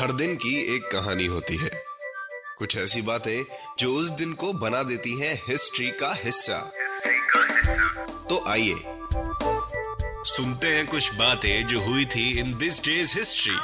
हर दिन की एक कहानी होती है। कुछ ऐसी बातें जो उस दिन को बना देती हैं हिस्ट्री का हिस्सा। तो आइए सुनते हैं कुछ बातें जो हुई थी in this day's history.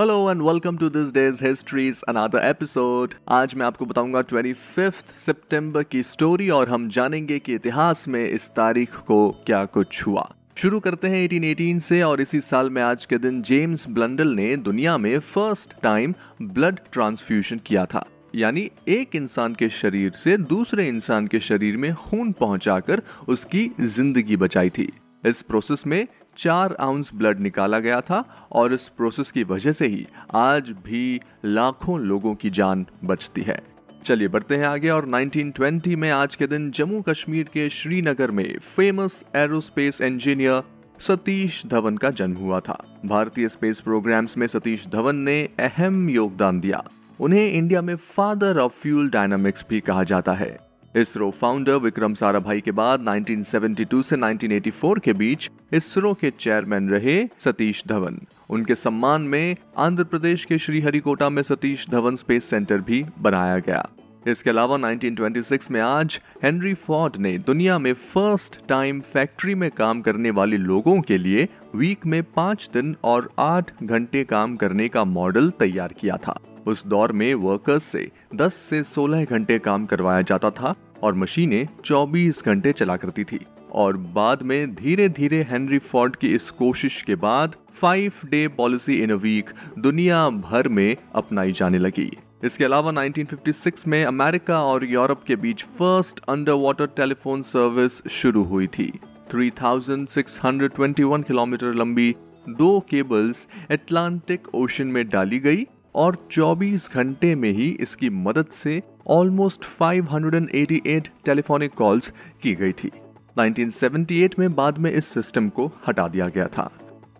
Hello and welcome to this day's history's another episode आज मैं आपको बताऊँगा 25 सितंबर की स्टोरी और हम जानेंगे कि इतिहास में इस तारीख को क्या कुछ हुआ। शुरू करते हैं 1818 से और इसी साल में आज के दिन जेम्स ब्लंडल ने दुनिया में फ़र्स्ट टाइम ब्लड ट्रांसफ्यूजन किया था। यानी एक इंसान के शरीर से दूसरे इंसान के शरीर में खून पहुंचाकर उसकी ज़िंदगी बचाई थी। इस प्रोसेस में चार आउंस ब्लड निकाला गया था और इस प्रोसेस की वजह से ही आज भी लाखों लोगों की जान बचती है। चलिए बढ़ते हैं आगे, और 1920 में आज के दिन जम्मू कश्मीर के श्रीनगर में famous aerospace engineer Satish Dhawan का जन्म हुआ था। भारतीय स्पेस प्रोग्राम्स में सतीश धवन ने अहम योगदान दिया। उन्हें इंडिया में फादर ऑफ़ फ्यूल डायनामिक्स भी कहा जाता है। इसरो फाउंडर विक्रम साराभाई के बाद 1972 से 1984 के बीच इसरो के चेयरमैन रहे सतीश धवन। उनके सम्मान में आंध्र प्रदेश के श्रीहरिकोटा में सतीश धवन स्पेस सेंटर भी बनाया गया। इसके अलावा 1926 में आज हेनरी फोर्ड ने दुनिया में फ़र्स्ट टाइम फैक्ट्री में काम करने वाले लोगों के लिए वीक में पाँच दिन और आठ घंटे काम करने का मॉडल तैयार किया था। उस दौर में वर्कर्स से 10 से 16 घंटे काम करवाया जाता था। और मशीनें 24 घंटे चला करती थी। और बाद में धीरे धीरे हेनरी फोर्ड की इस कोशिश के बाद five day policy in a week दुनिया भर में अपनाई जाने लगी। इसके अलावा 1956 में अमेरिका और यूरोप के बीच first under water telephone service शुरू हुई थी। 3621 किलोमीटर लंबी दो केबल्स एटलांटिक ओशन में डाली गई और 24 घंटे में ही इसकी मदद से ऑलमोस्ट 588 टेलीफोनिक कॉल्स की गई थी। 1978 में बाद में इस सिस्टम को हटा दिया गया था।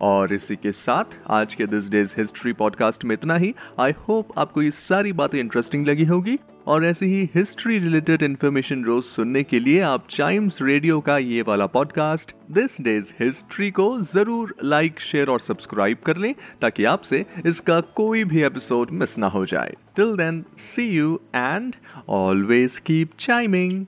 और इसी के साथ आज के दिस डेज़ हिस्ट्री पॉडकास्ट में इतना ही। आई होप आपको ये सारी बातें इंटरेस्टिंग लगी होगी। और ऐसी ही हिस्ट्री रिलेटेड इन्फॉर्मेशन रोज सुनने के लिए आप चाइम्स रेडियो का ये वाला पॉडकास्ट दिस डेज़ हिस्ट्री को ज़रूर लाइक शेयर और सब्सक्राइब कर लें ताकि आपसे इसका कोई भी एपिसोड मिस ना हो जाए। Till then see you and always keep chiming